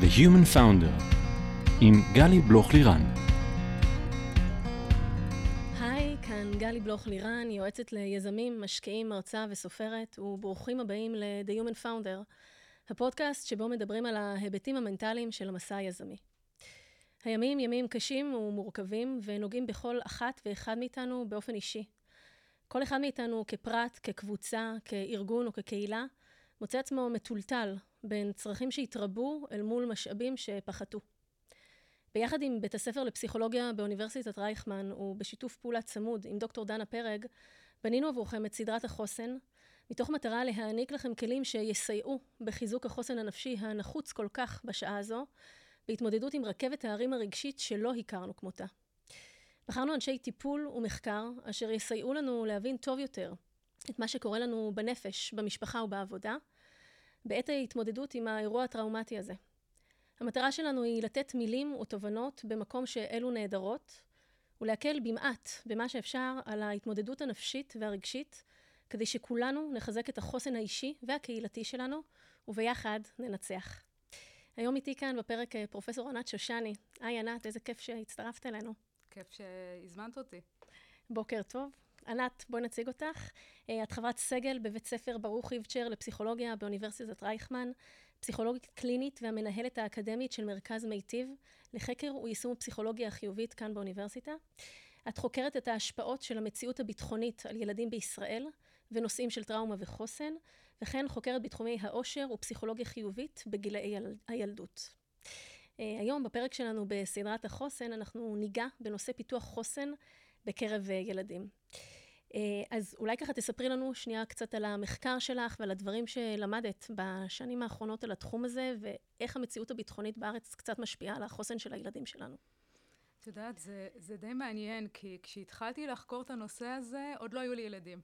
The Human Founder עם גלי בלוך-לירן. היי, כאן גלי בלוך-לירן, יועצת ליזמים, משקיעים, מרצה וסופרת, וברוכים הבאים ל-The Human Founder, הפודקאסט שבו מדברים על ההיבטים המנטליים של המסע היזמי. הימים ימים קשים ומורכבים ונוגעים בכל אחת ואחד מאיתנו באופן אישי. כל אחד מאיתנו כפרט, כקבוצה, כארגון או כקהילה, מוצא עצמו מטולטל בין צרכים שהתרבו אל מול משאבים שפחתו. ביחד עם בית הספר לפסיכולוגיה באוניברסיטת רייכמן ובשיתוף פעולה צמוד עם דוקטור דנה פרג, בנינו עבורכם את סדרת החוסן, מתוך מטרה להעניק לכם כלים שיסייעו בחיזוק החוסן הנפשי הנחוץ כל כך בשעה הזו, בהתמודדות עם רכבת ההרים הרגשית שלא הכרנו כמותה. בחרנו אנשי טיפול ומחקר אשר יסייעו לנו להבין טוב יותר את מה שקורה לנו בנפש, במשפחה ובעבודה, בעת ההתמודדות עם האירוע הטראומטי הזה. המטרה שלנו היא לתת מילים ותובנות במקום שאלו נהדרות, ולהקל במעט, במה שאפשר, על ההתמודדות הנפשית והרגשית, כדי שכולנו נחזק את החוסן האישי והקהילתי שלנו, וביחד ננצח. היום איתי כאן בפרק פרופסור ענת שושני. היי ענת, איזה כיף שהצטרפת אלינו. כיף שהזמנת אותי. בוקר טוב. ענת, בואי נציג אותך. את חברת סגל בבית ספר ברוך איבצ'ר לפסיכולוגיה באוניברסיטת רייכמן, פסיכולוגית קלינית והמנהלת האקדמית של מרכז מיטיב לחקר ויישום הפסיכולוגיה החיובית כאן באוניברסיטה. את חוקרת את ההשפעות של המציאות הביטחונית על ילדים בישראל ונושאים של טראומה וחוסן, וכן חוקרת בתחומי העושר ופסיכולוגיה חיובית בגילאי הילדות. היום בפרק שלנו בסדרת החוסן אנחנו ניגע בנושא פיתוח חוסן בקרב ילדים. אז אולי ככה תספרי לנו שנייה קצת על המחקר שלך ועל הדברים שלמדת בשנים האחרונות על התחום הזה ואיך המציאות הביטחונית בארץ קצת משפיעה על החוסן של הילדים שלנו. את יודעת, זה, זה די מעניין כי כשהתחלתי לחקור את הנושא הזה עוד לא היו לי ילדים.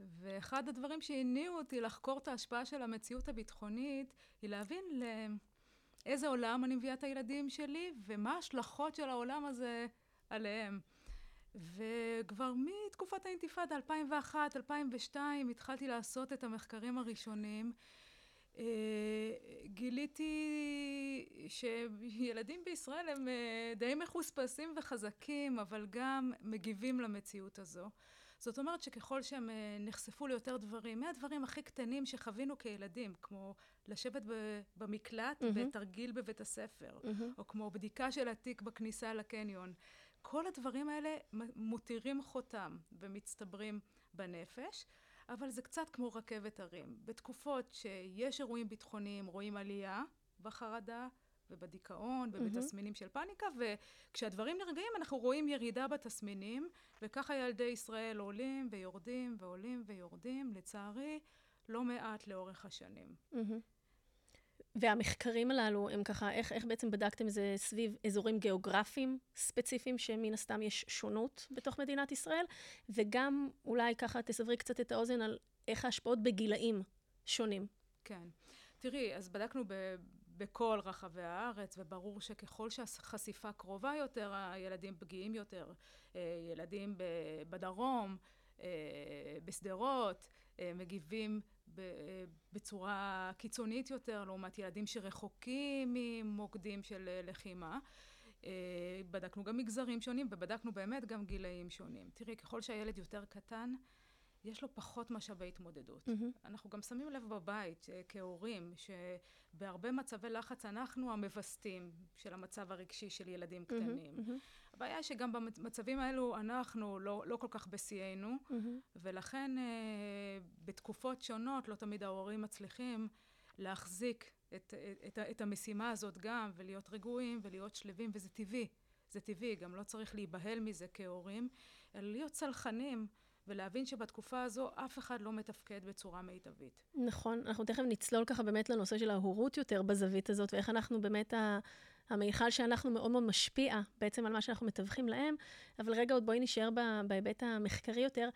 ואחד הדברים שהניעו אותי לחקור את ההשפעה של המציאות הביטחונית היא להבין לאיזה עולם אני מביאה את הילדים שלי ומה ההשלכות של העולם הזה עליהם. וכבר מתקופת האינתיפאדה 2001, 2002 התחלתי לעשות את המחקרים הראשונים. גיליתי שילדים בישראל הם די מחוספסים וחזקים אבל גם מגיבים למציאות הזו. זאת אומרת שככל שהם נחשפו ליותר דברים, מהדברים הכי קטנים שחווינו כילדים, כמו לשבת במקלט mm-hmm. בתרגיל בבית הספר, mm-hmm. או כמו בדיקה של התיק בכניסה לקניון, כל הדברים האלה מותירים חותם ומצטברים בנפש, אבל זה קצת כמו רכבת הרים. בתקופות שיש אירועים ביטחוניים רואים עלייה בחרדה ובדיכאון ובתסמינים mm-hmm. של פאניקה, וכשהדברים נרגעים אנחנו רואים ירידה בתסמינים, וככה ילדי ישראל עולים ויורדים ועולים ויורדים, לצערי, לא מעט לאורך השנים. Mm-hmm. והמחקרים הללו הם ככה, איך, איך בעצם בדקתם זה סביב אזורים גיאוגרפיים ספציפיים שמן הסתם יש שונות בתוך מדינת ישראל, וגם אולי ככה תסברי קצת את האוזן על איך ההשפעות בגילאים שונים. כן. תראי, אז בדקנו ב... בכל רחבי הארץ, וברור שככל שהחשיפה קרובה יותר, הילדים פגיעים יותר. ילדים בדרום, בשדרות, מגיבים בצורה קיצונית יותר לעומת ילדים שרחוקים ממוקדים של לחימה. בדקנו גם מגזרים שונים ובדקנו באמת גם גילאים שונים. תראי, ככל שהילד יותר קטן, יש לו פחות משאבי התמודדות. Mm-hmm. אנחנו גם שמים לב בבית כהורים שבהרבה מצבי לחץ אנחנו המווסתים של המצב הרגשי של ילדים קטנים. Mm-hmm. הבעיה היא שגם במצבים האלו אנחנו לא, לא כל כך בשיאנו, mm-hmm. ולכן אה, בתקופות שונות לא תמיד ההורים מצליחים להחזיק את, את, את, את המשימה הזאת גם, ולהיות רגועים ולהיות שלווים, וזה טבעי. זה טבעי, גם לא צריך להיבהל מזה כהורים, אלא להיות צלחנים. ולהבין שבתקופה הזו אף אחד לא מתפקד בצורה מיטבית. נכון, אנחנו תכף נצלול ככה באמת לנושא של ההורות יותר בזווית הזאת, ואיך אנחנו באמת, המיכל שאנחנו מאוד מאוד משפיע בעצם על מה שאנחנו מתווכים להם, אבל רגע עוד בואי נשאר בהיבט המחקרי יותר.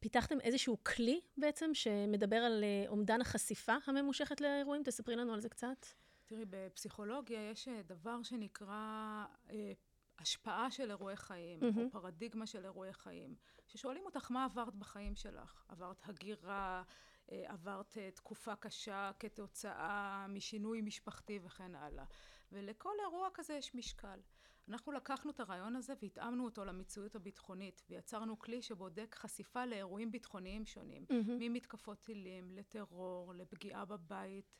פיתחתם איזשהו כלי בעצם שמדבר על אה, אומדן החשיפה הממושכת לאירועים? תספרי לנו על זה קצת. תראי, בפסיכולוגיה יש אה, דבר שנקרא אה, השפעה של אירועי חיים, mm-hmm. או פרדיגמה של אירועי חיים, ששואלים אותך מה עברת בחיים שלך. עברת הגירה, עברת תקופה קשה כתוצאה משינוי משפחתי וכן הלאה. ולכל אירוע כזה יש משקל. אנחנו לקחנו את הרעיון הזה והתאמנו אותו למציאות הביטחונית, ויצרנו כלי שבודק חשיפה לאירועים ביטחוניים שונים, mm-hmm. ממתקפות טילים, לטרור, לפגיעה בבית,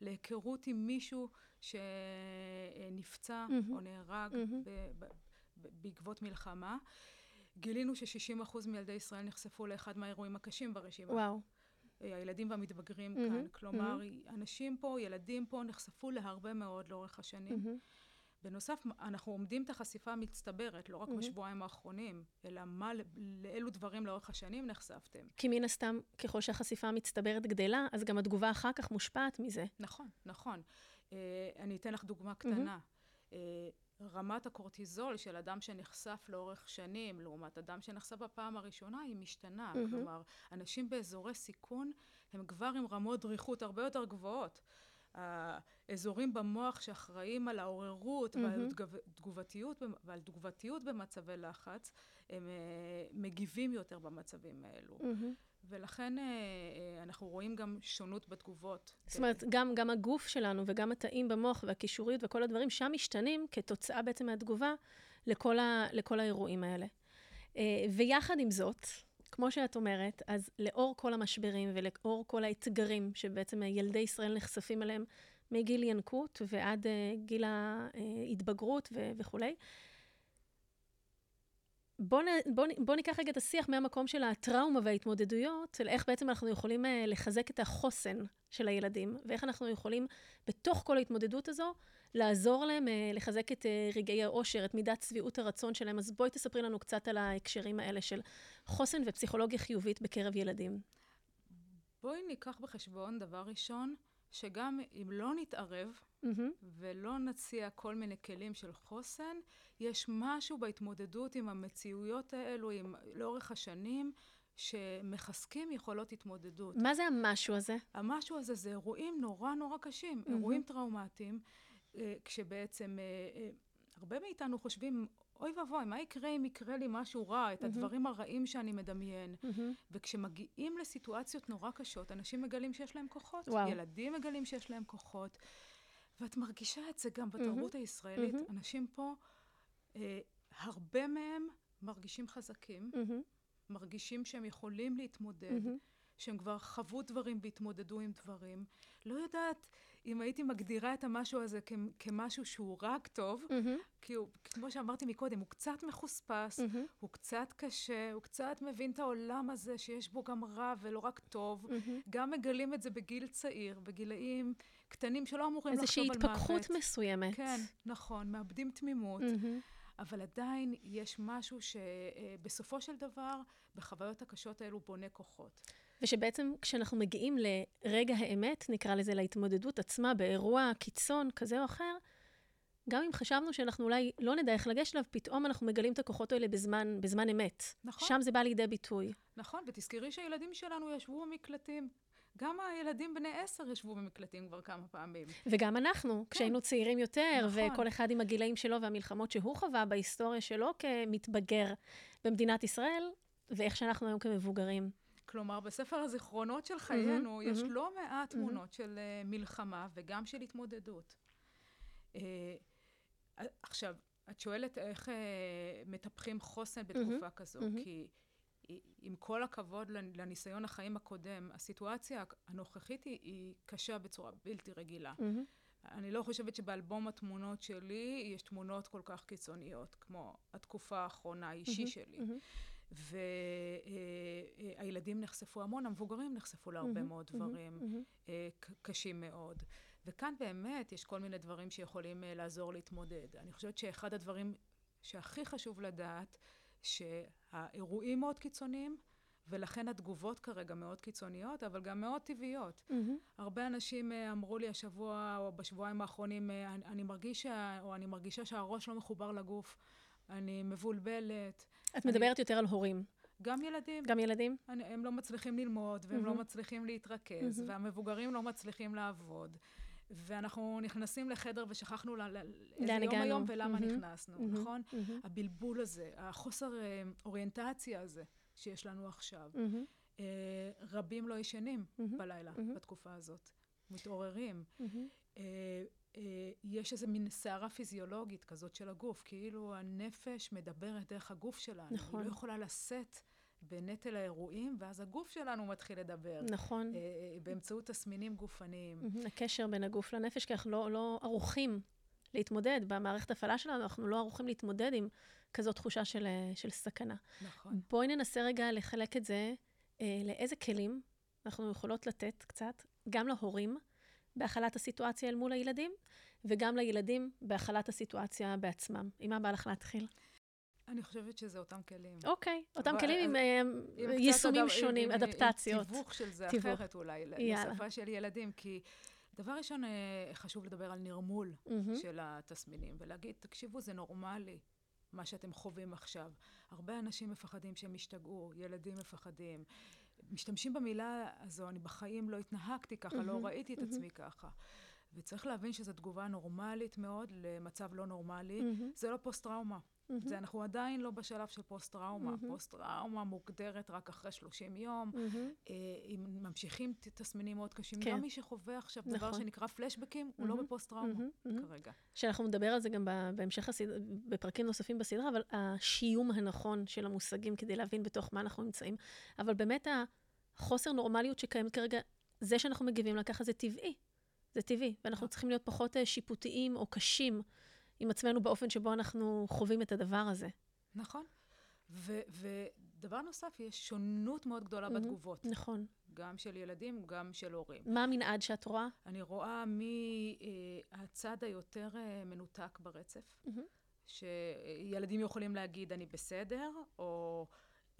להיכרות עם מישהו שנפצע mm-hmm. או נהרג mm-hmm. ב- ב- בעקבות מלחמה. גילינו ש-60% מילדי ישראל נחשפו לאחד מהאירועים הקשים ברשימה. וואו. הילדים והמתבגרים mm-hmm. כאן. כלומר, mm-hmm. אנשים פה, ילדים פה, נחשפו להרבה מאוד לאורך השנים. Mm-hmm. בנוסף, אנחנו עומדים את החשיפה המצטברת, לא רק mm-hmm. בשבועיים האחרונים, אלא מה, לאילו דברים לאורך השנים נחשפתם. כי מן הסתם, ככל שהחשיפה המצטברת גדלה, אז גם התגובה אחר כך מושפעת מזה. נכון, נכון. Uh, אני אתן לך דוגמה קטנה. Mm-hmm. רמת הקורטיזול של אדם שנחשף לאורך שנים, לעומת אדם שנחשף בפעם הראשונה, היא משתנה. Mm-hmm. כלומר, אנשים באזורי סיכון הם כבר עם רמות דריכות הרבה יותר גבוהות. האזורים במוח שאחראים על העוררות mm-hmm. ועל תגובתיות, ועל תגובתיות במצבי לחץ, הם uh, מגיבים יותר במצבים האלו. Mm-hmm. ולכן uh, uh, אנחנו רואים גם שונות בתגובות. זאת אומרת, גם, גם הגוף שלנו וגם התאים במוח והקישוריות וכל הדברים שם משתנים כתוצאה בעצם מהתגובה לכל, ה, לכל האירועים האלה. Uh, ויחד עם זאת, כמו שאת אומרת, אז לאור כל המשברים ולאור כל האתגרים שבעצם ילדי ישראל נחשפים אליהם מגיל ינקות ועד גיל ההתבגרות ו- בואו בוא, בוא ניקח רגע את השיח מהמקום של הטראומה וההתמודדויות, של איך בעצם אנחנו יכולים uh, לחזק את החוסן של הילדים, ואיך אנחנו יכולים בתוך כל ההתמודדות הזו לעזור להם uh, לחזק את uh, רגעי האושר, את מידת שביעות הרצון שלהם. אז בואי תספרי לנו קצת על ההקשרים האלה של חוסן ופסיכולוגיה חיובית בקרב ילדים. בואי ניקח בחשבון, דבר ראשון, שגם אם לא נתערב mm-hmm. ולא נציע כל מיני כלים של חוסן, יש משהו בהתמודדות עם המציאויות האלו, עם, לאורך השנים, שמחזקים יכולות התמודדות. מה זה המשהו הזה? המשהו הזה זה אירועים נורא נורא קשים, mm-hmm. אירועים טראומטיים, אה, כשבעצם אה, אה, הרבה מאיתנו חושבים, אוי ואבוי, מה יקרה אם יקרה לי משהו רע, את mm-hmm. הדברים הרעים שאני מדמיין. Mm-hmm. וכשמגיעים לסיטואציות נורא קשות, אנשים מגלים שיש להם כוחות, וואו. ילדים מגלים שיש להם כוחות, ואת מרגישה את זה גם בתרבות mm-hmm. הישראלית. Mm-hmm. אנשים פה, אה, הרבה מהם מרגישים חזקים, mm-hmm. מרגישים שהם יכולים להתמודד, mm-hmm. שהם כבר חוו דברים והתמודדו עם דברים. לא יודעת אם הייתי מגדירה את המשהו הזה כ- כמשהו שהוא רק טוב, mm-hmm. כי הוא, כמו שאמרתי מקודם, הוא קצת מחוספס, mm-hmm. הוא קצת קשה, הוא קצת מבין את העולם הזה שיש בו גם רע ולא רק טוב. Mm-hmm. גם מגלים את זה בגיל צעיר, בגילאים קטנים שלא אמורים לחשוב על מוות. איזושהי התפכחות מסוימת. כן, נכון, מאבדים תמימות. Mm-hmm. אבל עדיין יש משהו שבסופו של דבר, בחוויות הקשות האלו בונה כוחות. ושבעצם כשאנחנו מגיעים לרגע האמת, נקרא לזה להתמודדות עצמה באירוע קיצון כזה או אחר, גם אם חשבנו שאנחנו אולי לא נדע איך לגשת אליו, פתאום אנחנו מגלים את הכוחות האלה בזמן, בזמן אמת. נכון. שם זה בא לידי ביטוי. נכון, ותזכרי שהילדים שלנו ישבו במקלטים. גם הילדים בני עשר ישבו במקלטים כבר כמה פעמים. וגם אנחנו, כן. כשהיינו צעירים יותר, נכון. וכל אחד עם הגילאים שלו והמלחמות שהוא חווה בהיסטוריה שלו כמתבגר במדינת ישראל, ואיך שאנחנו היום כמבוגרים. כלומר, בספר הזיכרונות של חיינו, mm-hmm, יש mm-hmm. לא מעט תמונות mm-hmm. של uh, מלחמה וגם של התמודדות. Uh, עכשיו, את שואלת איך uh, מטפחים חוסן בתקופה mm-hmm, כזו, mm-hmm. כי עם כל הכבוד לניסיון החיים הקודם, הסיטואציה הנוכחית היא, היא קשה בצורה בלתי רגילה. Mm-hmm. אני לא חושבת שבאלבום התמונות שלי יש תמונות כל כך קיצוניות, כמו התקופה האחרונה האישי mm-hmm, שלי. Mm-hmm. והילדים נחשפו המון, המבוגרים נחשפו להרבה מאוד דברים קשים מאוד. וכאן באמת יש כל מיני דברים שיכולים אה, לעזור להתמודד. אני חושבת שאחד הדברים שהכי חשוב לדעת, שהאירועים מאוד קיצוניים, ולכן התגובות כרגע מאוד קיצוניות, אבל גם מאוד טבעיות. Mm-hmm. הרבה אנשים אה, אמרו לי השבוע או בשבועיים האחרונים, אני, אני מרגיש, או אני מרגישה שהראש לא מחובר לגוף. אני מבולבלת. את אני... מדברת יותר על הורים. גם ילדים. גם ילדים? אני, הם לא מצליחים ללמוד, והם mm-hmm. לא מצליחים להתרכז, mm-hmm. והמבוגרים לא מצליחים לעבוד. ואנחנו נכנסים לחדר ושכחנו ל- ל- איזה יום הגענו? היום ולמה mm-hmm. נכנסנו, mm-hmm. נכון? Mm-hmm. הבלבול הזה, החוסר אה, אוריינטציה הזה שיש לנו עכשיו. Mm-hmm. אה, רבים לא ישנים מהמם. בלילה מהמם. בתקופה הזאת, מתעוררים. אה, אה, יש איזו מין סערה פיזיולוגית כזאת של הגוף, כאילו הנפש מדברת דרך הגוף שלנו. נכון. היא לא יכולה לשאת בנטל האירועים, ואז הגוף שלנו מתחיל לדבר. נכון. אה, אה, באמצעות תסמינים גופניים. הקשר בין הגוף לנפש, כי אנחנו לא, לא ערוכים להתמודד. במערכת הפעלה שלנו אנחנו לא ערוכים להתמודד עם כזאת תחושה של, אה, של סכנה. נכון. בואי ננסה רגע לחלק את זה אה, לאיזה כלים אנחנו יכולות לתת קצת, גם להורים בהכלת הסיטואציה אל מול הילדים, וגם לילדים בהכלת הסיטואציה בעצמם. עם מה בא לך להתחיל? אני חושבת שזה אותם כלים. אוקיי, אותם אבל- כלים עם אה, עם יישומים אדפ- שונים, עם- אדפטציות. עם תיווך של זה תיווך. אחרת אולי, יאללה. לשפה של ילדים, כי דבר ראשון, אה, חשוב לדבר על נרמול מהמם. של התסמינים, ולהגיד, תקשיבו, זה נורמלי. מה שאתם חווים עכשיו. הרבה אנשים מפחדים שהם ישתגעו, ילדים מפחדים. משתמשים במילה הזו, אני בחיים לא התנהגתי ככה, לא מהמם, ראיתי את מהמם. עצמי ככה. וצריך להבין שזו תגובה נורמלית מאוד למצב לא נורמלי. מהמם. זה לא פוסט-טראומה. מהמם. זה אנחנו עדיין לא בשלב של פוסט-טראומה. מהמם. פוסט-טראומה מוגדרת רק אחרי 30 יום. אה, אם ממשיכים תסמינים מאוד קשים. כן. גם מי שחווה עכשיו דבר נכון. שנקרא פלשבקים, הוא לא. בפוסט-טראומה. מהמם. כרגע. שאנחנו נדבר על זה גם בהמשך הסדרה, בפרקים נוספים בסדרה, אבל השיום הנכון של המושגים כדי להבין בתוך מה אנחנו נמצאים. אבל באמת החוסר נורמליות שקיימת כרגע, זה שאנחנו מגיבים לה ככה זה טבעי. זה טבעי, ואנחנו צריכים להיות פחות אה, שיפוטיים או קשים עם עצמנו באופן שבו אנחנו חווים את הדבר הזה. נכון. ו- ודבר נוסף, יש שונות מאוד גדולה מהמם. בתגובות. נכון. גם של ילדים, גם של הורים. מה המנעד שאת רואה? אני רואה מהצד היותר אה, מנותק ברצף, מהמם. שילדים יכולים להגיד אני בסדר, או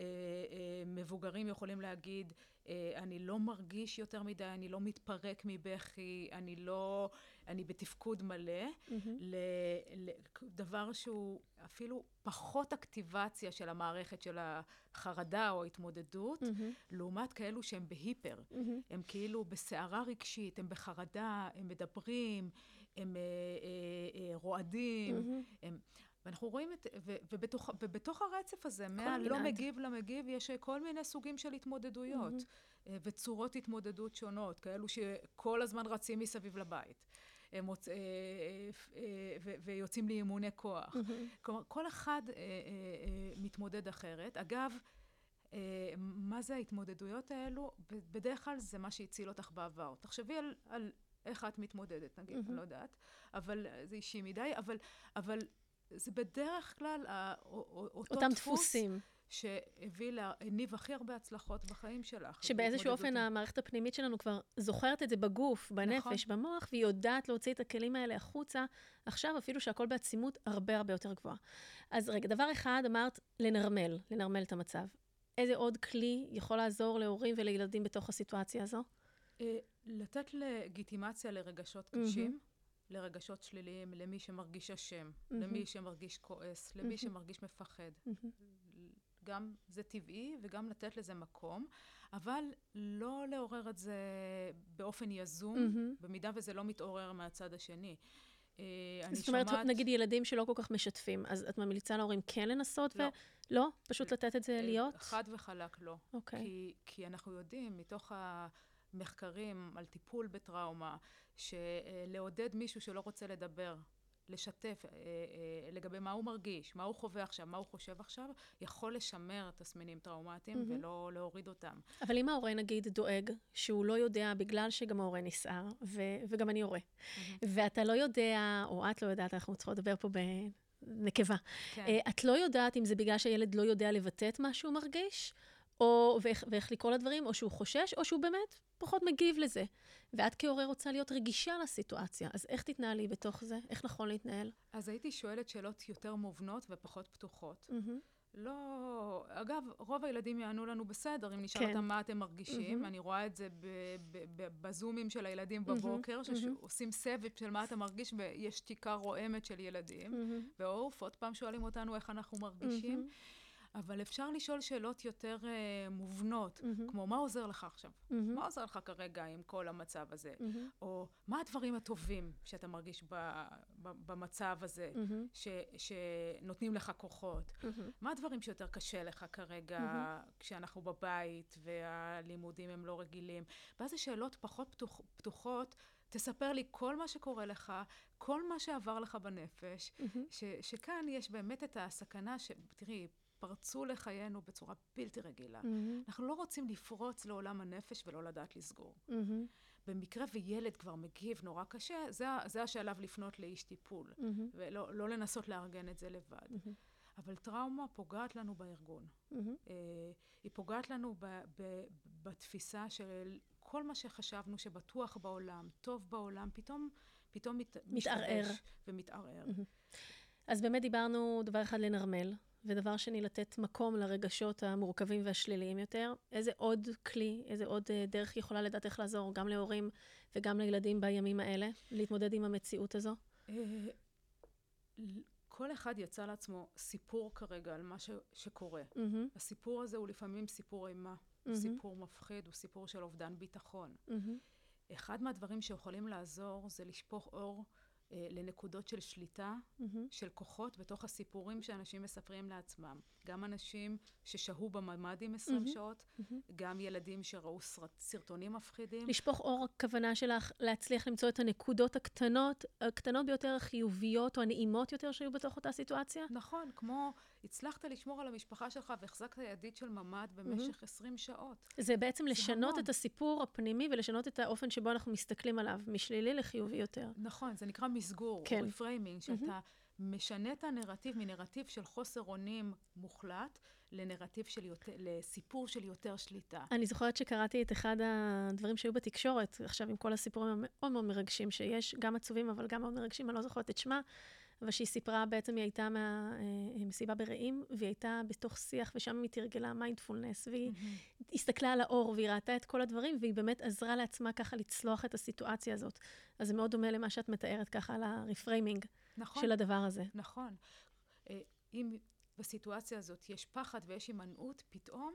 אה, אה, מבוגרים יכולים להגיד אה, אני לא מרגיש יותר מדי, אני לא מתפרק מבכי, אני לא, אני בתפקוד מלא, מהמם. לדבר שהוא אפילו פחות אקטיבציה של המערכת של החרדה או ההתמודדות, מהמם. לעומת כאלו שהם בהיפר. מהמם. הם כאילו בסערה רגשית, הם בחרדה, הם מדברים, הם אה, אה, אה, רועדים, מהמם. הם... ואנחנו רואים את... ו, ובתוך, ובתוך הרצף הזה, מהלא. מגיב למגיב, יש אה, כל מיני סוגים של התמודדויות. אה, וצורות התמודדות שונות, כאלו שכל הזמן רצים מסביב לבית. הם מוצ... אה, אה, אה, ו- ויוצאים לאימוני כוח. מהמם. כלומר, כל אחד אה, אה, אה, מתמודד אחרת. אגב, אה, מה זה ההתמודדויות האלו? בדרך כלל זה מה שהציל אותך בעבר. תחשבי על, על איך את מתמודדת, נגיד, מהמם. אני לא יודעת, אבל אה, זה אישי מדי, אבל, אבל זה בדרך כלל אותו אותם דפוס דפוסים. שהביא, לה- הניב הכי הרבה הצלחות בחיים שלך. שבאיזשהו אופן המערכת הפנימית שלנו כבר זוכרת את זה בגוף, בנפש, נכון. במוח, והיא יודעת להוציא את הכלים האלה החוצה, עכשיו אפילו שהכל בעצימות הרבה הרבה יותר גבוהה. אז רגע, דבר אחד, אמרת לנרמל, לנרמל את המצב. איזה עוד כלי יכול לעזור להורים ולילדים בתוך הסיטואציה הזו? אה, לתת לגיטימציה לרגשות. קשים, לרגשות שליליים, למי שמרגיש אשם, מהמם. למי שמרגיש כועס, למי מהמם. שמרגיש מפחד. מהמם. גם זה טבעי וגם לתת לזה מקום, אבל לא לעורר את זה באופן יזום, מהמם. במידה וזה לא מתעורר מהצד השני. אה, זאת אומרת, שומעת... נגיד ילדים שלא כל כך משתפים, אז את ממליצה להורים כן לנסות? לא. ו... לא? פשוט לתת את זה אה, להיות? חד וחלק לא. אוקיי. כי, כי אנחנו יודעים מתוך המחקרים על טיפול בטראומה, שלעודד מישהו שלא רוצה לדבר, לשתף אה, אה, לגבי מה הוא מרגיש, מה הוא חווה עכשיו, מה הוא חושב עכשיו, יכול לשמר תסמינים טראומטיים מהמם. ולא להוריד אותם. אבל אם ההורה נגיד דואג שהוא לא יודע, בגלל שגם ההורה נסער, ו- וגם אני הורה, ואתה לא יודע, או את לא יודעת, אנחנו צריכות לדבר פה בנקבה, כן. אה, את לא יודעת אם זה בגלל שהילד לא יודע לבטא את מה שהוא מרגיש, או ואיך, ואיך לקרוא לדברים, או שהוא חושש, או שהוא באמת פחות מגיב לזה. ואת כהורה רוצה להיות רגישה לסיטואציה, אז איך תתנהלי בתוך זה? איך נכון להתנהל? אז הייתי שואלת שאלות יותר מובנות ופחות פתוחות. מהמם. לא... אגב, רוב הילדים יענו לנו בסדר, אם נשאל כן. אותם מה אתם מרגישים. מהמם. אני רואה את זה ב- ב- ב- בזומים של הילדים בבוקר, מהמם. שעושים סבב של מה אתה מרגיש, ויש שתיקה רועמת של ילדים. מהמם. ועוף, עוד פעם שואלים אותנו איך אנחנו מרגישים. מהמם. אבל אפשר לשאול שאלות יותר uh, מובנות, מהמם. כמו מה עוזר לך עכשיו? מהמם. מה עוזר לך כרגע עם כל המצב הזה? מהמם. או מה הדברים הטובים שאתה מרגיש ב, ב, במצב הזה, מהמם. ש, שנותנים לך כוחות? מהמם. מה הדברים שיותר קשה לך כרגע מהמם. כשאנחנו בבית והלימודים הם לא רגילים? ואז זה שאלות פחות פתוח, פתוחות. תספר לי כל מה שקורה לך, כל מה שעבר לך בנפש, מהמם. ש, שכאן יש באמת את הסכנה ש... תראי, פרצו לחיינו בצורה בלתי רגילה. מהמם. אנחנו לא רוצים לפרוץ לעולם הנפש ולא לדעת לסגור. מהמם. במקרה וילד כבר מגיב נורא קשה, זה, זה השלב לפנות לאיש טיפול, מהמם. ולא לא לנסות לארגן את זה לבד. מהמם. אבל טראומה פוגעת לנו בארגון. מהמם. אה, היא פוגעת לנו ב, ב, בתפיסה של כל מה שחשבנו שבטוח בעולם, טוב בעולם, פתאום, פתאום מת, מתערער. ומתערער. מהמם. אז באמת דיברנו דבר אחד לנרמל, ודבר שני לתת מקום לרגשות המורכבים והשליליים יותר. איזה עוד כלי, איזה עוד אה, דרך יכולה לדעת איך לעזור גם להורים וגם לילדים בימים האלה, להתמודד עם המציאות הזו? אה, כל אחד יצא לעצמו סיפור כרגע על מה ש, שקורה. מהמם. הסיפור הזה הוא לפעמים סיפור אימה, מהמם. סיפור מפחיד, הוא סיפור של אובדן ביטחון. מהמם. אחד מהדברים שיכולים לעזור זה לשפוך אור לנקודות של שליטה, מהמם. של כוחות בתוך הסיפורים שאנשים מספרים לעצמם. גם אנשים ששהו בממ"דים 20 מהמם. שעות, מהמם. גם ילדים שראו סרט, סרטונים מפחידים. לשפוך אור, הכוונה שלך להצליח למצוא את הנקודות הקטנות, הקטנות ביותר, החיוביות או הנעימות יותר שהיו בתוך אותה סיטואציה? נכון, כמו הצלחת לשמור על המשפחה שלך והחזקת ידית של ממ"ד במשך 20 שעות. זה בעצם זה לשנות המון. את הסיפור הפנימי ולשנות את האופן שבו אנחנו מסתכלים עליו, משלילי לחיובי יותר. נכון, זה נקרא מסגור, כן. reframing, שאתה משנה את הנרטיב מנרטיב של חוסר אונים מוחלט לנרטיב של יותר, לסיפור של יותר שליטה. אני זוכרת שקראתי את אחד הדברים שהיו בתקשורת, עכשיו עם כל הסיפורים המאוד מאוד מרגשים שיש, גם עצובים אבל גם מאוד מרגשים, אני לא זוכרת את שמה, אבל שהיא סיפרה, בעצם היא הייתה מהמסיבה ברעים, והיא הייתה בתוך שיח, ושם היא תרגלה מיינדפולנס, והיא מהמם. הסתכלה על האור, והיא ראתה את כל הדברים, והיא באמת עזרה לעצמה ככה לצלוח את הסיטואציה הזאת. אז זה מאוד דומה למה שאת מתארת ככה על ה reframing נכון, של הדבר הזה. נכון. אה, אם בסיטואציה הזאת יש פחד ויש הימנעות, פתאום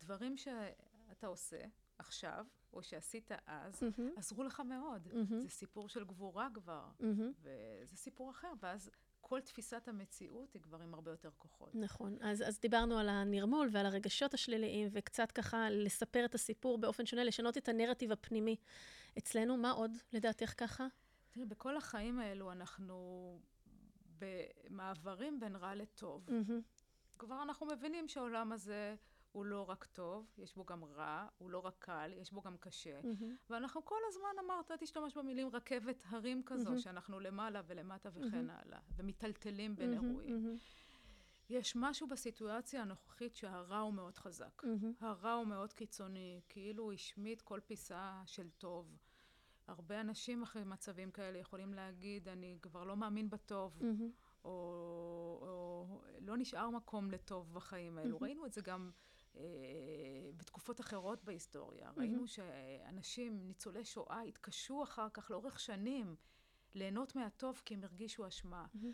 דברים שאתה עושה עכשיו, או שעשית אז, מהמם, עזרו לך מאוד. מהמם, זה סיפור של גבורה כבר, מהמם. וזה סיפור אחר, ואז כל תפיסת המציאות היא כבר עם הרבה יותר כוחות. נכון. אז, אז דיברנו על הנרמול ועל הרגשות השליליים, וקצת ככה לספר את הסיפור באופן שונה, לשנות את הנרטיב הפנימי. אצלנו, מה עוד לדעתך ככה? תראי, בכל החיים האלו אנחנו במעברים בין רע לטוב. מהמם, כבר אנחנו מבינים שהעולם הזה הוא לא רק טוב, יש בו גם רע, הוא לא רק קל, יש בו גם קשה. מהמם, ואנחנו כל הזמן, אמרת, תשתמש במילים רכבת הרים כזו, מהמם. שאנחנו למעלה ולמטה וכן מהמם. הלאה, ומיטלטלים בין מהמם, אירועים. מהמם, יש משהו בסיטואציה הנוכחית שהרע הוא מאוד חזק. מהמם, הרע הוא מאוד קיצוני, כאילו הוא השמיט כל פיסה של טוב. הרבה אנשים אחרי מצבים כאלה יכולים להגיד, אני כבר לא מאמין בטוב, מהמם, או, או לא נשאר מקום לטוב בחיים האלו. מהמם. ראינו את זה גם בתקופות אחרות בהיסטוריה. ראינו שאנשים, ניצולי שואה, התקשו אחר כך לאורך שנים ליהנות מהטוב כי הם הרגישו אשמה. מהמם.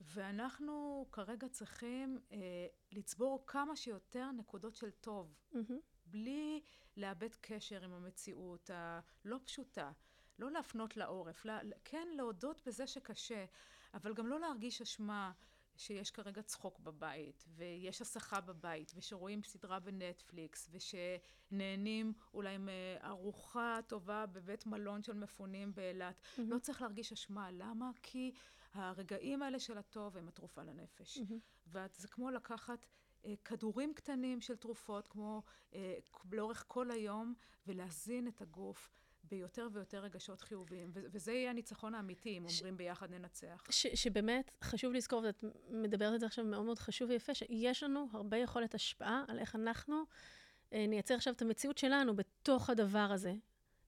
ואנחנו כרגע צריכים אה, לצבור כמה שיותר נקודות של טוב, מהמם, בלי לאבד קשר עם המציאות הלא פשוטה. לא להפנות לעורף, לה, כן להודות בזה שקשה, אבל גם לא להרגיש אשמה שיש כרגע צחוק בבית, ויש הסחה בבית, ושרואים סדרה בנטפליקס, ושנהנים אולי מארוחה טובה בבית מלון של מפונים באילת. מהמם. לא צריך להרגיש אשמה. למה? כי הרגעים האלה של הטוב הם התרופה לנפש. מהמם. וזה כמו לקחת אה, כדורים קטנים של תרופות, כמו אה, לאורך כל היום, ולהזין את הגוף ביותר ויותר רגשות חיוביים. ו- וזה יהיה הניצחון האמיתי, אם ש- אומרים ביחד ננצח. ש, שבאמת חשוב לזכור, ואת מדברת על זה עכשיו מאוד מאוד חשוב ויפה, שיש לנו הרבה יכולת השפעה על איך אנחנו אה, נייצר עכשיו את המציאות שלנו בתוך הדבר הזה.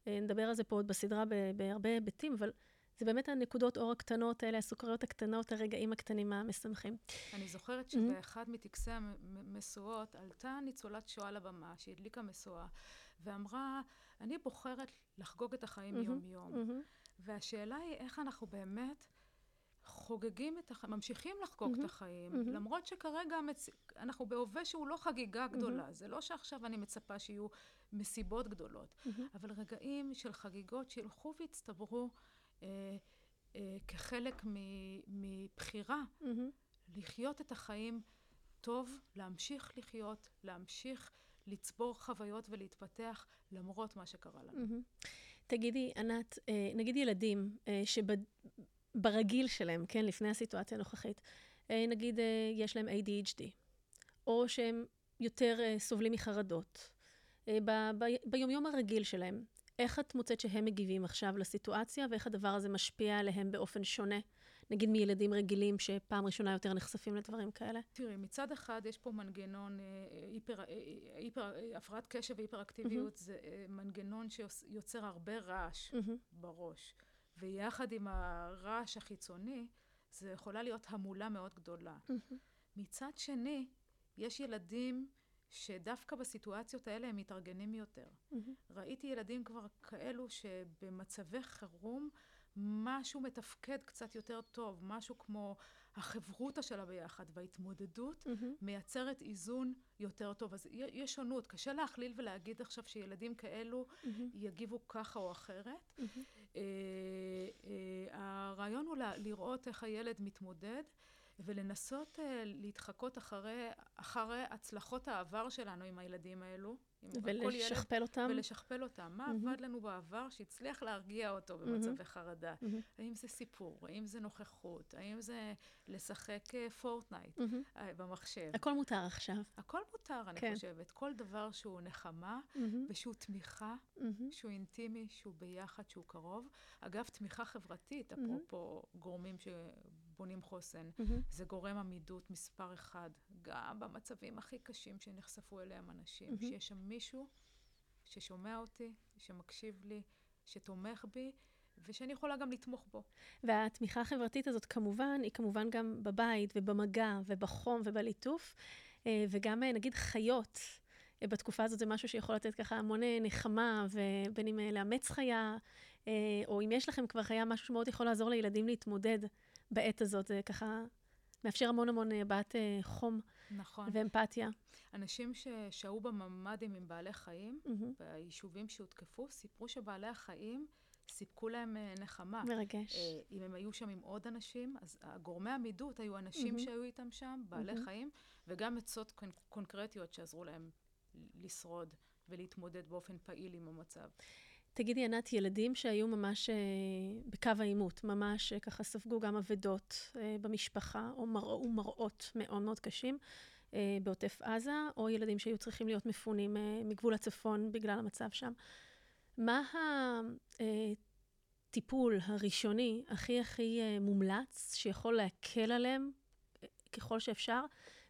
אה, נדבר על זה פה עוד בסדרה ב- בהרבה היבטים, אבל זה באמת הנקודות אור הקטנות האלה, הסוכריות הקטנות, הרגעים הקטנים המשמחים. אני זוכרת. שבאחד מטקסי המשואות עלתה ניצולת שואה לבמה, שהדליקה משואה, ואמרה, אני בוחרת לחגוג את החיים מהמם, יום-יום. מהמם, והשאלה היא איך אנחנו באמת חוגגים את החיים, ממשיכים לחגוג mm-hmm. את החיים, mm-hmm. למרות שכרגע המצ... אנחנו בהווה שהוא לא חגיגה גדולה. Mm-hmm. זה לא שעכשיו אני מצפה שיהיו מסיבות גדולות, mm-hmm. אבל רגעים של חגיגות שילכו ויצטברו אה, אה, כחלק מבחירה mm-hmm. לחיות את החיים טוב, להמשיך לחיות, להמשיך לצבור חוויות ולהתפתח למרות מה שקרה לנו. Mm-hmm. תגידי, ענת, אה, נגיד ילדים שברגיל שלהם, כן, לפני הסיטואציה הנוכחית, אה, נגיד אה, יש להם ADHD, או שהם יותר סובלים מחרדות, ב- ב- ביומיום הרגיל שלהם, איך את מוצאת שהם מגיבים עכשיו לסיטואציה, ואיך הדבר הזה משפיע עליהם באופן שונה נגיד מילדים רגילים שפעם ראשונה יותר נחשפים לדברים כאלה? תראי, מצד אחד יש פה מנגנון, אה, היפר, אה, היפר, הפרעת קשב והיפראקטיביות mm-hmm. זה אה, מנגנון שיוצר הרבה רעש mm-hmm. בראש. ויחד עם הרעש החיצוני, זה יכולה להיות המולה מאוד גדולה. Mm-hmm. מצד שני, יש ילדים שדווקא בסיטואציות האלה הם מתארגנים יותר. Mm-hmm. ראיתי ילדים כבר כאלו שבמצבי חירום משהו מתפקד קצת יותר טוב, משהו כמו החברותה שלה ביחד וההתמודדות mm-hmm. מייצרת איזון יותר טוב. אז יש שונות, קשה להכליל ולהגיד עכשיו שילדים כאלו mm-hmm. יגיבו ככה או אחרת. Mm-hmm. אה, אה, הרעיון הוא לראות איך הילד מתמודד. ולנסות uh, להתחקות אחרי, אחרי הצלחות העבר שלנו עם הילדים האלו, ולשכפל אותם. ולשכפל אותם. מה mm-hmm. עבד לנו בעבר שהצליח להרגיע אותו במצבי mm-hmm. חרדה? Mm-hmm. האם זה סיפור? האם זה נוכחות? האם זה לשחק פורטנייט אה, mm-hmm. uh, במחשב? הכל מותר עכשיו. הכל מותר, אני כן. חושבת. כל דבר שהוא נחמה, mm-hmm. ושהוא תמיכה, mm-hmm. שהוא אינטימי, שהוא ביחד, שהוא קרוב. אגב, תמיכה חברתית, mm-hmm. אפרופו גורמים שבונים חוסן, mm-hmm. זה גורם עמידות מספר אחד, גם במצבים הכי קשים שנחשפו אליהם אנשים, mm-hmm. שיש שם מישהו ששומע אותי, שמקשיב לי, שתומך בי, ושאני יכולה גם לתמוך בו. והתמיכה החברתית הזאת כמובן, היא כמובן גם בבית ובמגע ובחום ובליטוף, אה, וגם אה, נגיד חיות. אה, בתקופה הזאת זה משהו שיכול לתת ככה המון נחמה, ובין אם לאמץ חיה, או אם יש לכם כבר חיה, משהו שמאוד יכול לעזור לילדים להתמודד בעת הזאת. זה ככה מאפשר המון המון הבעת חום נכון. ואמפתיה. אנשים ששהו בממ"דים עם בעלי חיים, mm-hmm. ביישובים שהותקפו, סיפרו שבעלי החיים סיפקו להם אה, נחמה. מרגש. אה, אם הם היו שם עם עוד אנשים, אז גורמי עמידות היו אנשים mm-hmm. שהיו איתם שם, בעלי mm-hmm. חיים, וגם עצות קונקרטיות שעזרו להם לשרוד ולהתמודד באופן פעיל עם המצב. תגידי, ענת, ילדים שהיו ממש אה, בקו העימות, ממש אה, ככה ספגו גם אבדות אה, במשפחה, או מראו מראות מאוד מאוד קשים אה, בעוטף עזה, או ילדים שהיו צריכים להיות מפונים אה, מגבול הצפון בגלל המצב שם. מה הטיפול אה, הראשוני הכי הכי אה, מומלץ, שיכול להקל עליהם אה, ככל שאפשר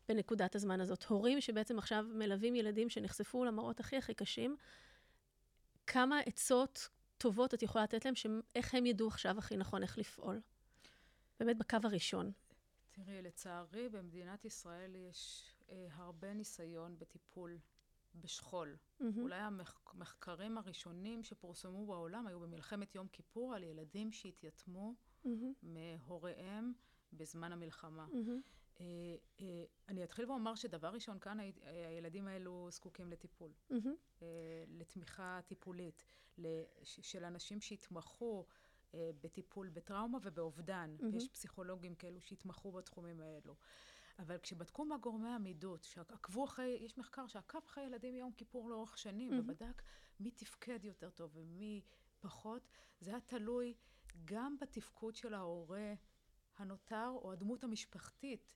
בנקודת הזמן הזאת? הורים שבעצם עכשיו מלווים ילדים שנחשפו למראות הכי הכי קשים, כמה עצות טובות את יכולה לתת להם, שאיך הם ידעו עכשיו הכי נכון איך לפעול? באמת בקו הראשון. תראי, לצערי במדינת ישראל יש אה, הרבה ניסיון בטיפול בשכול. Mm-hmm. אולי המחקרים הראשונים שפורסמו בעולם היו במלחמת יום כיפור על ילדים שהתייתמו mm-hmm. מהוריהם בזמן המלחמה. Mm-hmm. אה, אה, אני אתחיל ואומר שדבר ראשון, כאן הילדים האלו זקוקים לטיפול, mm-hmm. לתמיכה טיפולית, של אנשים שהתמחו בטיפול בטראומה ובאובדן. Mm-hmm. יש פסיכולוגים כאלו שהתמחו בתחומים האלו. אבל כשבדקו מה גורמי עמידות, שעקבו אחרי, יש מחקר שעקב אחרי ילדים מיום כיפור לאורך שנים, mm-hmm. ובדק מי תפקד יותר טוב ומי פחות, זה היה תלוי גם בתפקוד של ההורה הנותר, או הדמות המשפחתית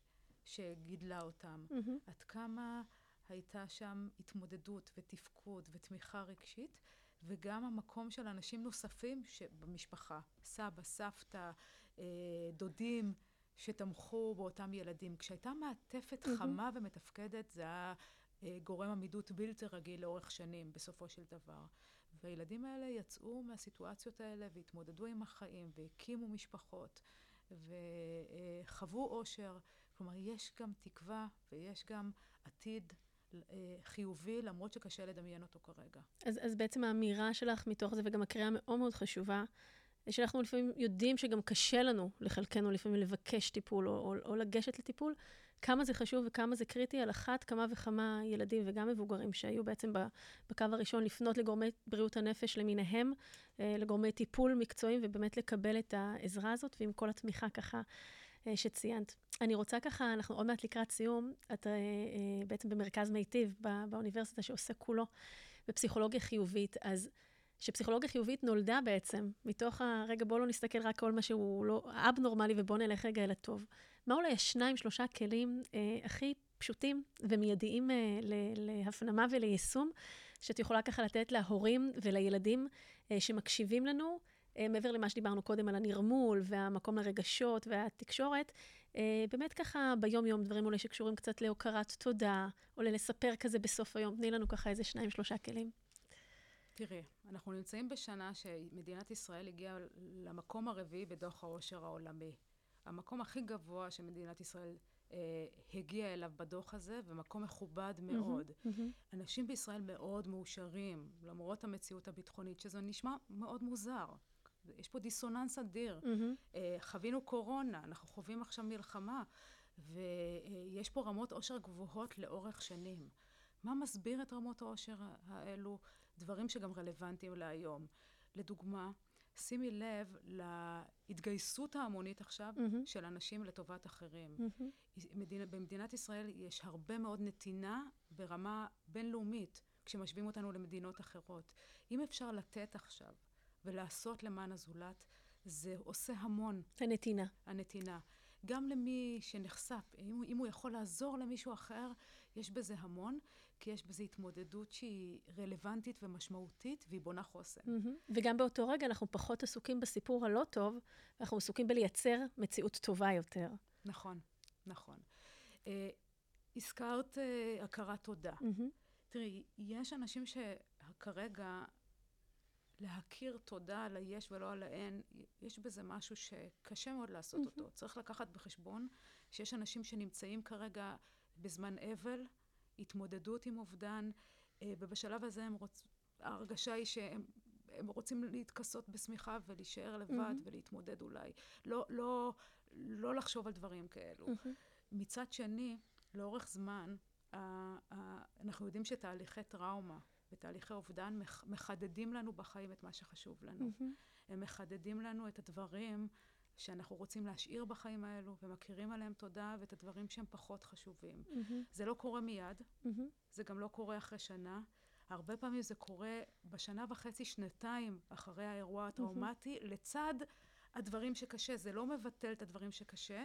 שגידלה אותם. Mm-hmm. עד כמה הייתה שם התמודדות ותפקוד ותמיכה רגשית, וגם המקום של אנשים נוספים במשפחה, סבא, סבתא, אה, דודים, שתמכו באותם ילדים. כשהייתה מעטפת mm-hmm. חמה ומתפקדת, זה היה אה, גורם עמידות בלתי רגיל לאורך שנים, בסופו של דבר. והילדים האלה יצאו מהסיטואציות האלה והתמודדו עם החיים והקימו משפחות וחוו אושר. כלומר, יש גם תקווה ויש גם עתיד אה, חיובי, למרות שקשה לדמיין אותו כרגע. אז, אז בעצם האמירה שלך מתוך זה, וגם הקריאה מאוד מאוד חשובה, שאנחנו לפעמים יודעים שגם קשה לנו, לחלקנו לפעמים, לבקש טיפול או, או, או לגשת לטיפול, כמה זה חשוב וכמה זה קריטי על אחת כמה וכמה ילדים וגם מבוגרים שהיו בעצם בקו הראשון לפנות לגורמי בריאות הנפש למיניהם, אה, לגורמי טיפול מקצועיים, ובאמת לקבל את העזרה הזאת, ועם כל התמיכה ככה שציינת. אני רוצה ככה, אנחנו עוד מעט לקראת סיום, את אה, בעצם במרכז מיטיב בא, באוניברסיטה שעוסק כולו בפסיכולוגיה חיובית, אז שפסיכולוגיה חיובית נולדה בעצם מתוך הרגע, בואו לא נסתכל רק על מה שהוא לא אבנורמלי ובואו נלך רגע אל הטוב. מה אולי השניים, שלושה כלים אה, הכי פשוטים ומיידיים אה, להפנמה וליישום, שאת יכולה ככה לתת להורים ולילדים אה, שמקשיבים לנו, אה, מעבר למה שדיברנו קודם על הנרמול והמקום לרגשות והתקשורת, אה, באמת ככה ביום-יום דברים אולי שקשורים קצת להוקרת תודה, או ללספר כזה בסוף היום. תני לנו ככה איזה שניים, שלושה כלים. תראי, אנחנו נמצאים בשנה שמדינת ישראל הגיעה למקום הרביעי בדוח העושר העולמי. המקום הכי גבוה שמדינת ישראל אה, הגיעה אליו בדוח הזה, ומקום מכובד מאוד. Mm-hmm, mm-hmm. אנשים בישראל מאוד מאושרים, למרות המציאות הביטחונית, שזה נשמע מאוד מוזר. יש פה דיסוננס אדיר. Mm-hmm. חווינו קורונה, אנחנו חווים עכשיו מלחמה, ויש פה רמות עושר גבוהות לאורך שנים. מה מסביר את רמות העושר האלו? דברים שגם רלוונטיים להיום. לדוגמה, שימי לב להתגייסות ההמונית עכשיו mm-hmm. של אנשים לטובת אחרים. Mm-hmm. מדינה, במדינת ישראל יש הרבה מאוד נתינה ברמה בינלאומית, כשמשווים אותנו למדינות אחרות. אם אפשר לתת עכשיו ולעשות למען הזולת, זה עושה המון. הנתינה. הנתינה. גם למי שנחשף, אם, אם הוא יכול לעזור למישהו אחר, יש בזה המון. כי יש בזה התמודדות שהיא רלוונטית ומשמעותית, והיא בונה חוסן. Mm-hmm. וגם באותו רגע אנחנו פחות עסוקים בסיפור הלא טוב, אנחנו עסוקים בלייצר מציאות טובה יותר. נכון, נכון. Uh, הזכרת uh, הכרת תודה. Mm-hmm. תראי, יש אנשים שכרגע להכיר תודה על היש ולא על האין, יש בזה משהו שקשה מאוד לעשות. אותו. צריך לקחת בחשבון שיש אנשים שנמצאים כרגע בזמן אבל, התמודדות עם אובדן, אה, ובשלב הזה הם רוצ... ההרגשה היא שהם הם רוצים להתכסות בשמיכה ולהישאר לבד mm-hmm. ולהתמודד אולי. לא, לא, לא לחשוב על דברים כאלו. Mm-hmm. מצד שני, לאורך זמן, אנחנו יודעים שתהליכי טראומה ותהליכי אובדן מחדדים לנו בחיים את מה שחשוב לנו. Mm-hmm. הם מחדדים לנו את הדברים שאנחנו רוצים להשאיר בחיים האלו, ומכירים עליהם תודה, ואת הדברים שהם פחות חשובים. Mm-hmm. זה לא קורה מיד, mm-hmm. זה גם לא קורה אחרי שנה. הרבה פעמים זה קורה בשנה וחצי, שנתיים אחרי האירוע הטראומטי, mm-hmm. לצד הדברים שקשה. זה לא מבטל את הדברים שקשה,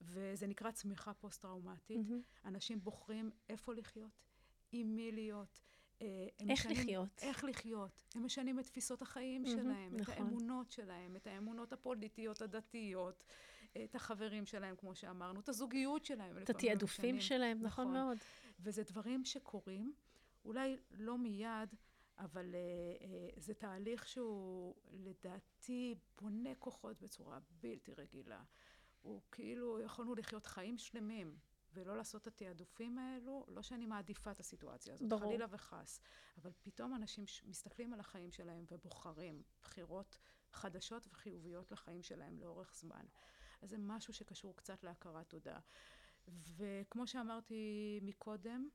וזה נקרא צמיחה פוסט-טראומטית. Mm-hmm. אנשים בוחרים איפה לחיות, עם מי להיות. אה, איך משנים, לחיות. איך לחיות. הם משנים את תפיסות החיים mm-hmm, שלהם, נכון. את האמונות שלהם, את האמונות הפוליטיות, הדתיות, את החברים שלהם, כמו שאמרנו, את הזוגיות שלהם. את התעדופים שלהם, נכון, נכון מאוד. וזה דברים שקורים, אולי לא מיד, אבל uh, uh, זה תהליך שהוא לדעתי בונה כוחות בצורה בלתי רגילה. הוא כאילו, יכולנו לחיות חיים שלמים ולא לעשות את התעדופים האלו, לא שאני מעדיפה את הסיטואציה הזאת, ברור. חלילה וחס, אבל פתאום אנשים מסתכלים על החיים שלהם ובוחרים בחירות חדשות וחיוביות לחיים שלהם לאורך זמן. אז זה משהו שקשור קצת להכרת תודה. וכמו שאמרתי מקודם,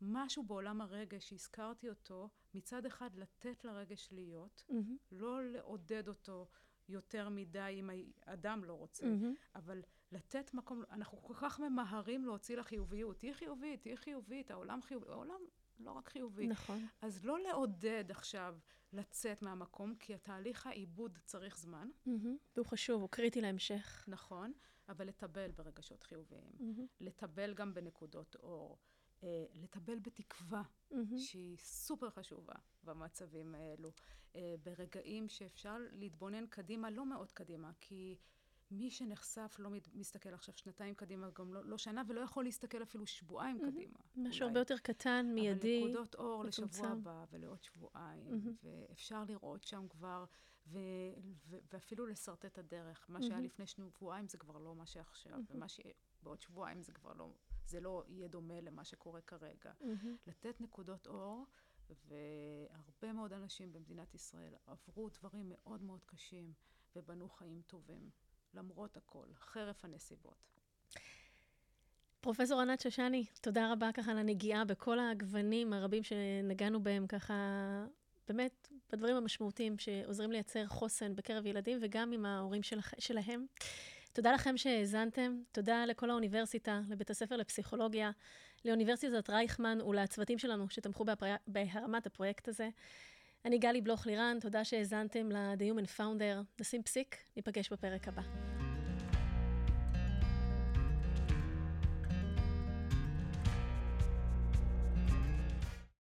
משהו בעולם הרגש שהזכרתי אותו, מצד אחד לתת לרגש להיות, mm-hmm. לא לעודד אותו יותר מדי אם האדם לא רוצה, mm-hmm. אבל לתת מקום, אנחנו כל כך ממהרים להוציא לחיוביות, תהיי חיובית, תהיי חיובית, העולם חיובי, העולם לא רק חיובי. נכון. אז לא לעודד עכשיו לצאת מהמקום, כי התהליך העיבוד צריך זמן. Mm-hmm. והוא חשוב, הוא קריטי להמשך. נכון, אבל לטבל ברגשות חיוביים. Mm-hmm. לטבל גם בנקודות אור. אה, לטבל בתקווה, mm-hmm. שהיא סופר חשובה במצבים האלו. אה, ברגעים שאפשר להתבונן קדימה, לא מאוד קדימה, כי מי שנחשף לא מסתכל עכשיו שנתיים קדימה, גם לא, לא שנה, ולא יכול להסתכל אפילו שבועיים mm-hmm. קדימה. משהו הרבה יותר קטן, מיידי. אבל נקודות אור לשבוע הבא ולעוד שבועיים, mm-hmm. ואפשר לראות שם כבר, ו, ו, ואפילו לשרטט את הדרך. מה שהיה mm-hmm. לפני שבועיים זה כבר לא מה שעכשיו, mm-hmm. ומה שבעוד שבועיים זה כבר לא, זה לא יהיה דומה למה שקורה כרגע. Mm-hmm. לתת נקודות אור. והרבה מאוד אנשים במדינת ישראל עברו דברים מאוד מאוד קשים, ובנו חיים טובים, למרות הכל, חרף הנסיבות. פרופסור ענת שושני, תודה רבה ככה על הנגיעה בכל הגוונים הרבים שנגענו בהם ככה, באמת, בדברים המשמעותיים שעוזרים לייצר חוסן בקרב ילדים וגם עם ההורים שלכ... שלהם. תודה לכם שהאזנתם, תודה לכל האוניברסיטה, לבית הספר לפסיכולוגיה, לאוניברסיטת רייכמן ולצוותים שלנו שתמכו בהפרי... בהרמת הפרויקט הזה. אני גלי בלוך לירן, תודה שהאזנתם ל-The Human Founder. נשים פסיק, ניפגש בפרק הבא.